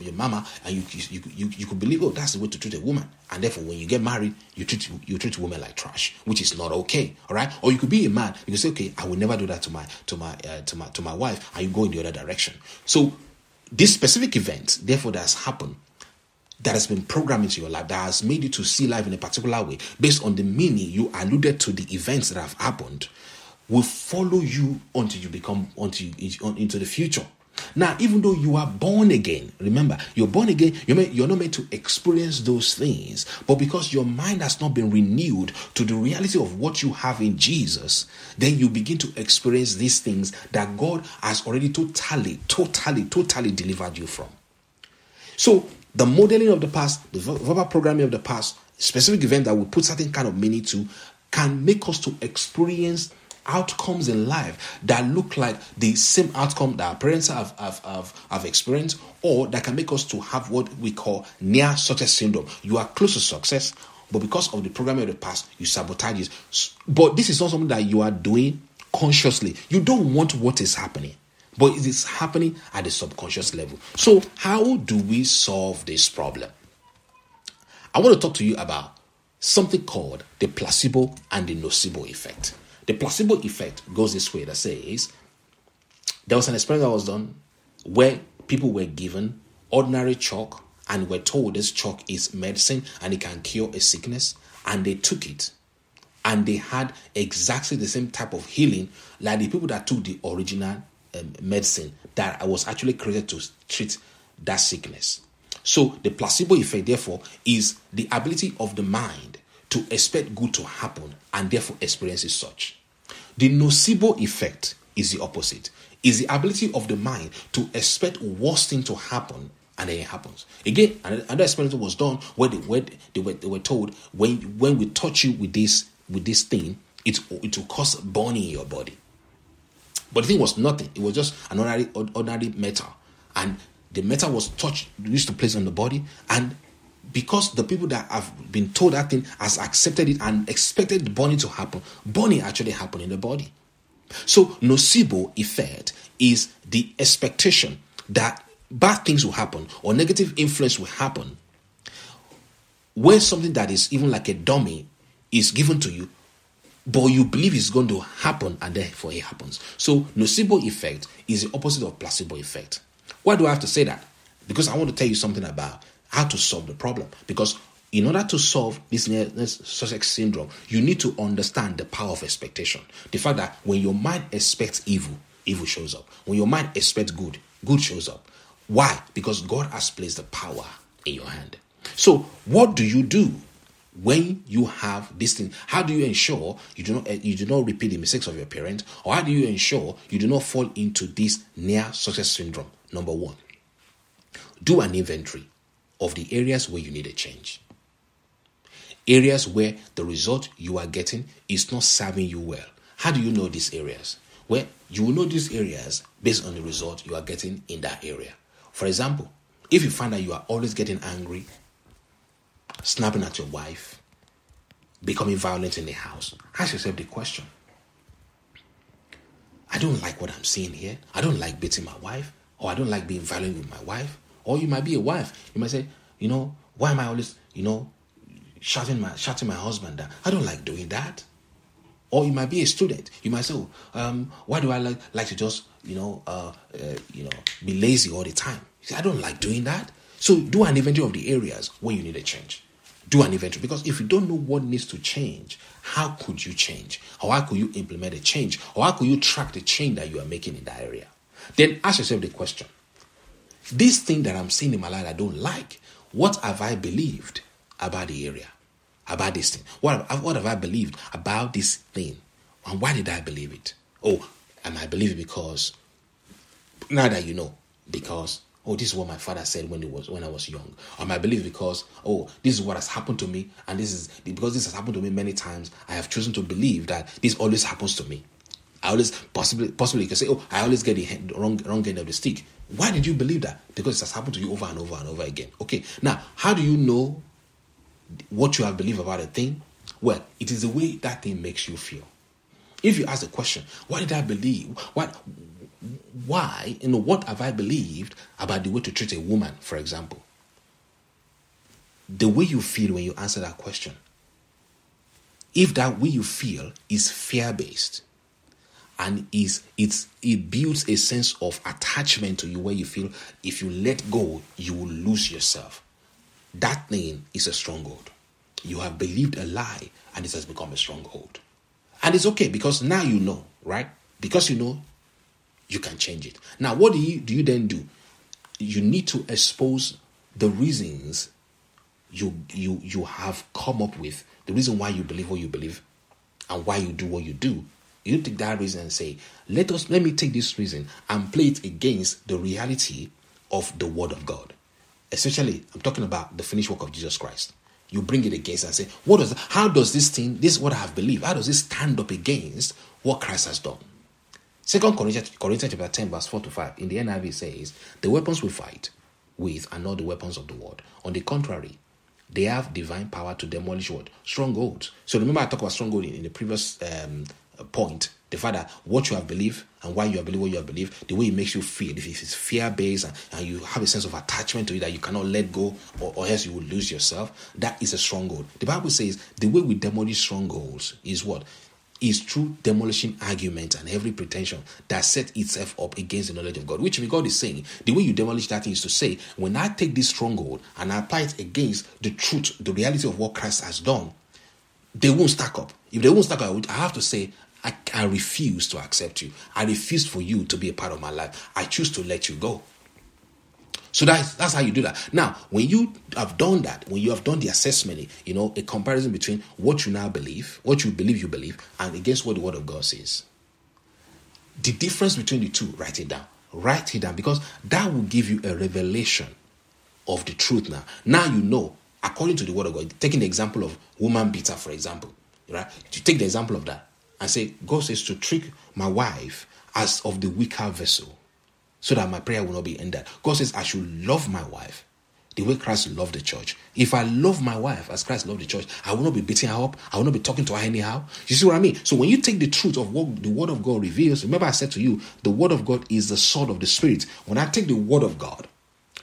your mama, and you you, you you could believe oh that's the way to treat a woman, and therefore when you get married you treat you treat women like trash, which is not okay, all right? Or you could be a man, you could say okay I will never do that to my to my uh, to my to my wife, and you go in the other direction. So this specific event, therefore, that has happened that has been programmed into your life, that has made you to see life in a particular way, based on the meaning you alluded to the events that have happened, will follow you until you become until you, into the future. Now, even though you are born again, remember, you're born again, you're, not meant to experience those things. But because your mind has not been renewed to the reality of what you have in Jesus, then you begin to experience these things that God has already totally, totally, totally delivered you from. So, the modeling of the past, the verbal programming of the past, specific event that will put certain kind of meaning to, can make us to experience outcomes in life that look like the same outcome that our parents have, have, have, have experienced or that can make us to have what we call near success syndrome. You are close to success, but because of the programming of the past, you sabotage it. But this is not something that you are doing consciously. You don't want what is happening, but it is happening at the subconscious level. So, how do we solve this problem? I want to talk to you about something called the placebo and the nocebo effect. The placebo effect goes this way that says there was an experiment that was done where people were given ordinary chalk and were told this chalk is medicine and it can cure a sickness, and they took it. and they had exactly the same type of healing like the people that took the original um, medicine that was actually created to treat that sickness. So the placebo effect, therefore, is the ability of the mind to expect good to happen and therefore experiences such. The nocebo effect is the opposite. Is the ability of the mind to expect worst thing to happen and then it happens. Again, another experiment was done where they, where they were, they were told when when we touch you with this with this thing, it it will cause burning in your body. But the thing was nothing. It was just an ordinary ordinary metal, and the metal was touched used to place on the body, and because the people that have been told that thing has accepted it and expected the burning to happen, burning actually happened in the body. So nocebo effect is the expectation that bad things will happen or negative influence will happen when something that is even like a dummy is given to you but you believe it's going to happen and therefore it happens. So nocebo effect is the opposite of placebo effect. Why do i have to say that? Because i want to tell you something about how to solve the problem because in order to solve this success syndrome, you need to understand the power of expectation. The fact that when your mind expects evil, evil shows up. When your mind expects good, good shows up. Why? Because God has placed the power in your hand. So, what do you do when you have this thing? How do you ensure you do not eh, you do not repeat the mistakes of your parents, or how do you ensure you do not fall into this near success syndrome? Number one, do an inventory of the areas where you need a change. Areas where the result you are getting is not serving you well. How do you know these areas? Well, you will know these areas based on the result you are getting in that area. For example, if you find that you are always getting angry, snapping at your wife, becoming violent in the house, ask yourself the question I don't like what I'm seeing here. I don't like beating my wife, or I don't like being violent with my wife. Or you might be a wife. You might say, you know, why am I always, you know, shouting my shouting my husband down? I don't like doing that. Or you might be a student. You might say, oh, um, why do I like, like to just, you know, uh, uh, you know, be lazy all the time? I don't like doing that. So do an inventory of the areas where you need a change. Do an inventory because if you don't know what needs to change, how could you change? Or how could you implement a change? Or how could you track the change that you are making in that area? Then ask yourself the question this thing that I'm seeing in my life I don't like, what have I believed about the area? About this thing? What, what have I believed about this thing? And why did I believe it? Oh, and I believe it because now that you know, because oh, this is what my father said when it was when I was young. Or I believe because oh, this is what has happened to me, and this is because this has happened to me many times. I have chosen to believe that this always happens to me. I always possibly possibly you can say, oh, I always get the wrong wrong end of the stick. Why did you believe that? Because it has happened to you over and over and over again. Okay, now how do you know what you have believed about a thing? Well, it is the way that thing makes you feel. If you ask the question, why did I believe? What why, you know, what have I believed about the way to treat a woman, for example? The way you feel when you answer that question. If that way you feel is fear based, and is it's it builds a sense of attachment to you where you feel if you let go you will lose yourself. That thing is a stronghold. You have believed a lie and it has become a stronghold. And it's okay because now you know right? Because you know you can change it. Now what do you do you then do? You need to expose the reasons you you you have come up with the reason why you believe what you believe and why you do what you do you take that reason and say, let us let me take this reason and play it against the reality of the word of God. Especially, I'm talking about the finished work of Jesus Christ. You bring it against and say, what does how does this thing, this is what I have believed, how does this stand up against what Christ has done? Second Corinthians, Corinthians chapter 10, verse 4 to 5. In the NIV says, The weapons we fight with are not the weapons of the world. On the contrary, they have divine power to demolish what? Strongholds. So remember I talked about stronghold in, in the previous um, point the fact that what you have believed and why you have believed what you have believed, the way it makes you feel, if it's fear based and, and, you have a sense of attachment to it that you cannot let go or, or else you will lose yourself, that is a stronghold. The Bible says the way we demolish strongholds is what? Is through demolishing argument and every pretension that set itself up against the knowledge of God. Which God is saying, the way you demolish that is to say, when I take this stronghold and I apply it against the truth, the reality of what Christ has done, they won't stack up. If they won't stack up, I have to say, I, I refuse to accept you. I refuse for you to be a part of my life. I choose to let you go. So that's that's how you do that. Now, when you have done that, when you have done the assessment, you know, a comparison between what you now believe, what you believe you believe, and against what the word of God says. The difference between the two, write it down. Write it down because that will give you a revelation of the truth now. Now you know, according to the word of God, taking the example of woman beater, for example, right? You take the example of that and say, God says to trick my wife as of the weaker vessel so that my prayer will not be ended. God says, I should love my wife the way Christ loved the church. If I love my wife as Christ loved the church, I will not be beating her up. I will not be talking to her anyhow. You see what I mean? So when you take the truth of what the word of God reveals, remember I said to you, the word of God is the sword of the spirit. When I take the word of God,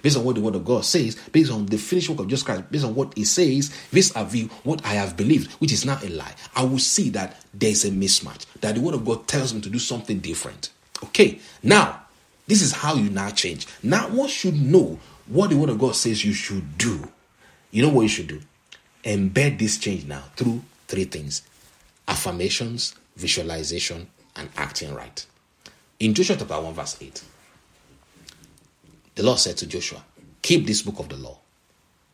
based on what the word of God says, based on the finished work of Jesus Christ, based on what he says, vis-a-vis what I have believed, which is not a lie, I will see that there's a mismatch, that the word of God tells me to do something different. Okay, now this is how you now change. Now, one should know what the word of God says you should do. You know what you should do? Embed this change now through three things affirmations, visualization, and acting right. In Joshua chapter 1, verse 8, the Lord said to Joshua, Keep this book of the law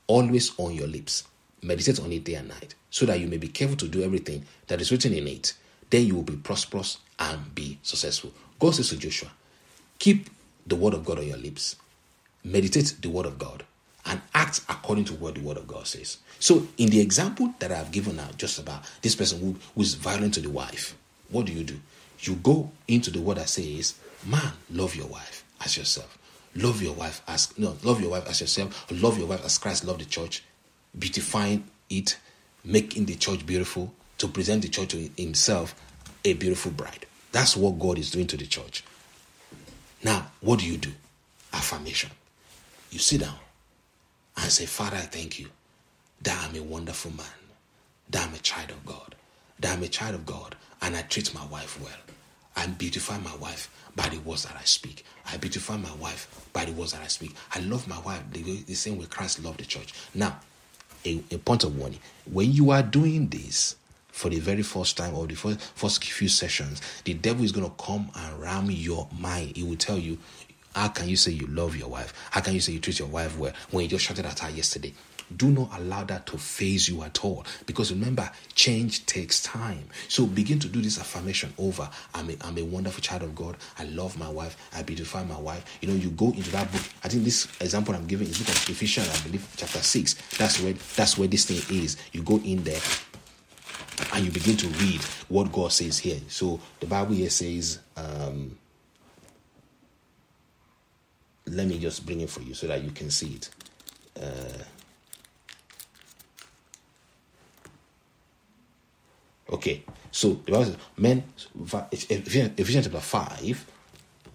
always on your lips. Meditate on it day and night, so that you may be careful to do everything that is written in it. Then you will be prosperous and be successful. God says to Joshua, Keep the word of God on your lips. Meditate the word of God and act according to what the word of God says. So, in the example that I've given now, just about this person who, who is violent to the wife, what do you do? You go into the word that says, Man, love your wife as yourself. Love your wife as no, love your wife as yourself, love your wife as Christ loved the church, beautifying it, making the church beautiful, to present the church to himself a beautiful bride. That's what God is doing to the church. Now, what do you do? Affirmation. You sit down and say, Father, I thank you that I'm a wonderful man, that I'm a child of God, that I'm a child of God, and I treat my wife well. I beautify my wife by the words that I speak. I beautify my wife by the words that I speak. I love my wife the, the same way Christ loved the church. Now, a, a point of warning when you are doing this, for the very first time or the first, first few sessions, the devil is going to come and ram your mind. He will tell you, How can you say you love your wife? How can you say you treat your wife well when you just shouted at her yesterday? Do not allow that to faze you at all. Because remember, change takes time. So begin to do this affirmation over. I'm a, I'm a wonderful child of God. I love my wife. I beautify my wife. You know, you go into that book. I think this example I'm giving is book of Ephesians, I believe, chapter 6. That's where that's where this thing is. You go in there and you begin to read what God says here. So the Bible here says, um, let me just bring it for you so that you can see it. Uh, okay, so the Bible says, men, Ephesians chapter 5,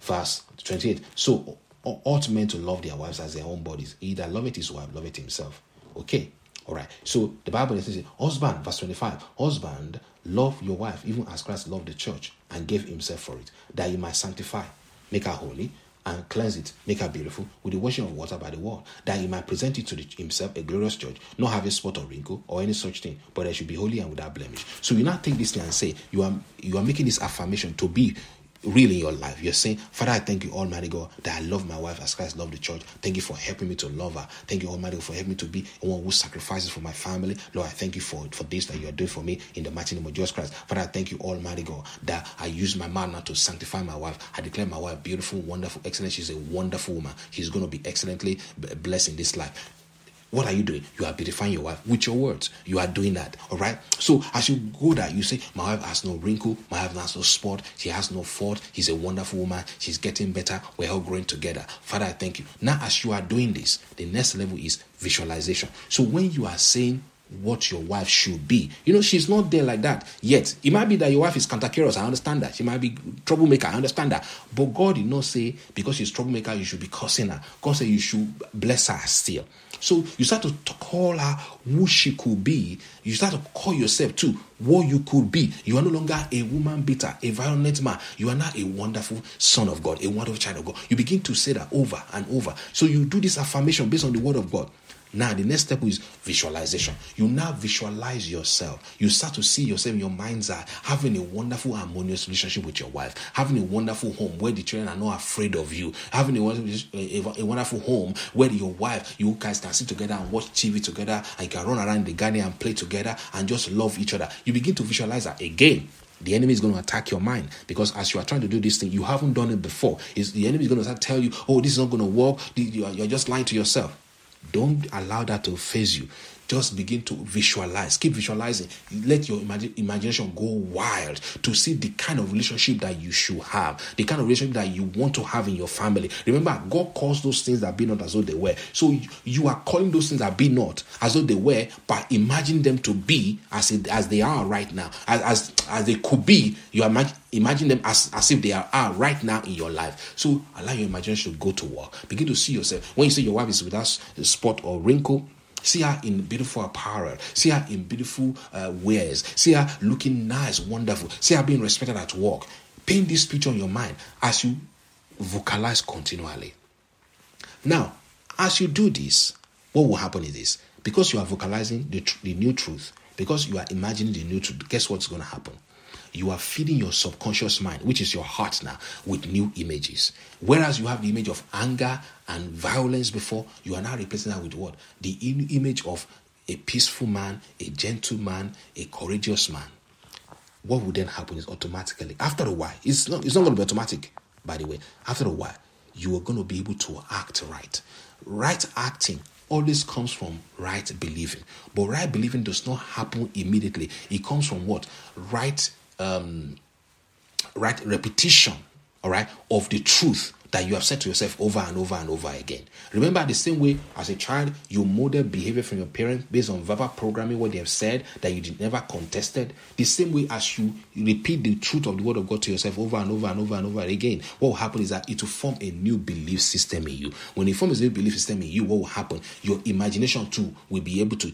verse 28. So ought men to love their wives as their own bodies. He that loveth his wife loveth himself. Okay. All right. So the Bible says, husband, verse 25, husband, love your wife, even as Christ loved the church and gave himself for it, that he might sanctify, make her holy, and cleanse it, make her beautiful with the washing of water by the word, that he might present it to the, himself a glorious church, not having spot or wrinkle or any such thing, but that should be holy and without blemish. So you now take this thing and say you are you are making this affirmation to be real in your life. You're saying, Father, I thank you, Almighty God, that I love my wife as Christ loved the church. Thank you for helping me to love her. Thank you, Almighty God, for helping me to be one who sacrifices for my family. Lord, I thank you for, for this that you are doing for me in the mighty name of Jesus Christ. Father, I thank you, Almighty God, that I use my now to sanctify my wife. I declare my wife beautiful, wonderful, excellent. She's a wonderful woman. She's going to be excellently blessed in this life. What are you doing? You are beautifying your wife with your words. You are doing that. All right. So as you go there, you say, My wife has no wrinkle. My wife has no spot. She has no fault. She's a wonderful woman. She's getting better. We're all growing together. Father, I thank you. Now, as you are doing this, the next level is visualization. So when you are saying what your wife should be. You know, she's not there like that yet. It might be that your wife is cantankerous. I understand that. She might be troublemaker. I understand that. But God did not say because she's troublemaker, you should be cursing her. God said you should bless her still. So you start to call her who she could be. You start to call yourself too what you could be. You are no longer a woman beater, a violent man. You are now a wonderful son of God, a wonderful child of God. You begin to say that over and over. So you do this affirmation based on the word of God. Now, the next step is visualization. You now visualize yourself. You start to see yourself in your mind's eye having a wonderful, harmonious relationship with your wife, having a wonderful home where the children are not afraid of you, having a, a, a wonderful home where your wife, you guys can sit together and watch TV together, and you can run around the garden and play together and just love each other. You begin to visualize that again the enemy is going to attack your mind because as you are trying to do this thing, you haven't done it before. Is the enemy is going to start tell you, "Oh, this is not going to work." You're just lying to yourself. Don't allow that to faze you. Just begin to visualize. Keep visualizing. Let your imag- imagination go wild to see the kind of relationship that you should have, the kind of relationship that you want to have in your family. Remember, God calls those things that be not as though they were. So you are calling those things that be not as though they were, but imagine them to be as it, as they are right now, as as, as they could be. You imagine imagine them as, as if they are, are right now in your life. So allow your imagination to go to work. Begin to see yourself. When you see your wife is without spot or wrinkle, See her in beautiful apparel. See her in beautiful uh, wares. See her looking nice, wonderful. See her being respected at work. Paint this picture in your mind as you vocalize continually. Now, as you do this, what will happen is this because you are vocalizing the, tr- the new truth, because you are imagining the new truth, guess what's going to happen? You are feeding your subconscious mind, which is your heart now, with new images. Whereas you have the image of anger and violence before, you are now replacing that with what? The image of a peaceful man, a gentle man, a courageous man. What would then happen is automatically, after a while, it's not, it's not going to be automatic, by the way. After a while, you are going to be able to act right. Right acting always comes from right believing. But right believing does not happen immediately. It comes from what? Right um, right repetition, all right, of the truth that you have said to yourself over and over and over again. Remember, the same way as a child, you model behavior from your parents based on verbal programming, what they have said that you did never contested. The same way as you repeat the truth of the word of God to yourself over and over and over and over again, what will happen is that it will form a new belief system in you. When it forms a new belief system in you, what will happen? Your imagination too will be able to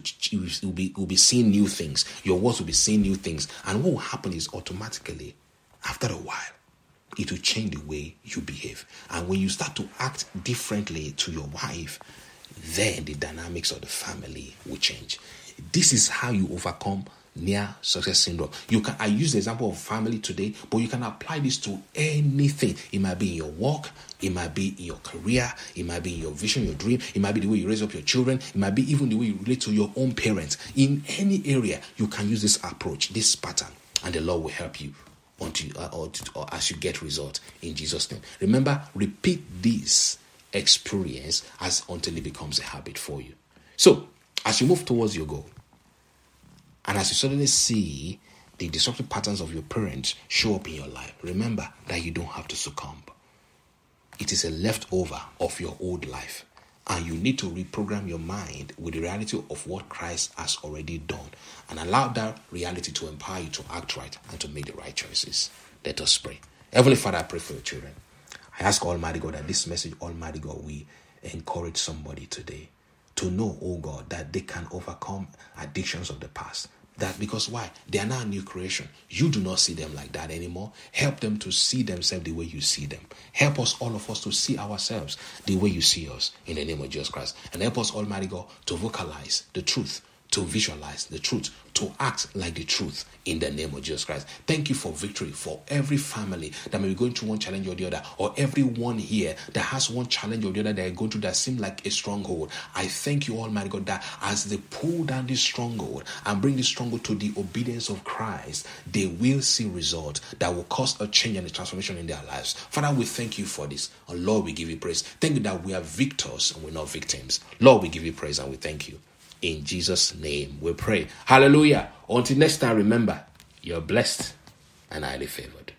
will be will be seeing new things. Your words will be seeing new things, and what will happen is automatically, after a while it will change the way you behave. And when you start to act differently to your wife, then the dynamics of the family will change. This is how you overcome near success syndrome. You can I use the example of family today, but you can apply this to anything. It might be in your work, it might be in your career, it might be in your vision, your dream, it might be the way you raise up your children, it might be even the way you relate to your own parents. In any area, you can use this approach, this pattern, and the Lord will help you until uh, or, or as you get result in Jesus' name. Remember, repeat this experience as until it becomes a habit for you. So, as you move towards your goal, and as you suddenly see the destructive patterns of your parents show up in your life, remember that you don't have to succumb. It is a leftover of your old life. And you need to reprogram your mind with the reality of what Christ has already done and allow that reality to empower you to act right and to make the right choices. Let us pray. Heavenly Father, I pray for your children. I ask Almighty God that this message, Almighty God, we encourage somebody today to know, oh God, that they can overcome addictions of the past, that because why? They are now a new creation. You do not see them like that anymore. Help them to see themselves the way you see them. Help us, all of us, to see ourselves the way you see us in the name of Jesus Christ. And help us, Almighty God, to vocalize the truth to visualize the truth, to act like the truth in the name of Jesus Christ. Thank you for victory for every family that may be going through one challenge or the other, or everyone here that has one challenge or the other that are going through that seem like a stronghold. I thank you, Almighty God, that as they pull down this stronghold and bring this stronghold to the obedience of Christ, they will see results that will cause a change and a transformation in their lives. Father, we thank you for this. Lord, we give you praise. Thank you that we are victors and we're not victims. Lord, we give you praise and we thank you. In Jesus' name we pray. Hallelujah. Until next time, remember, you're blessed and highly favored.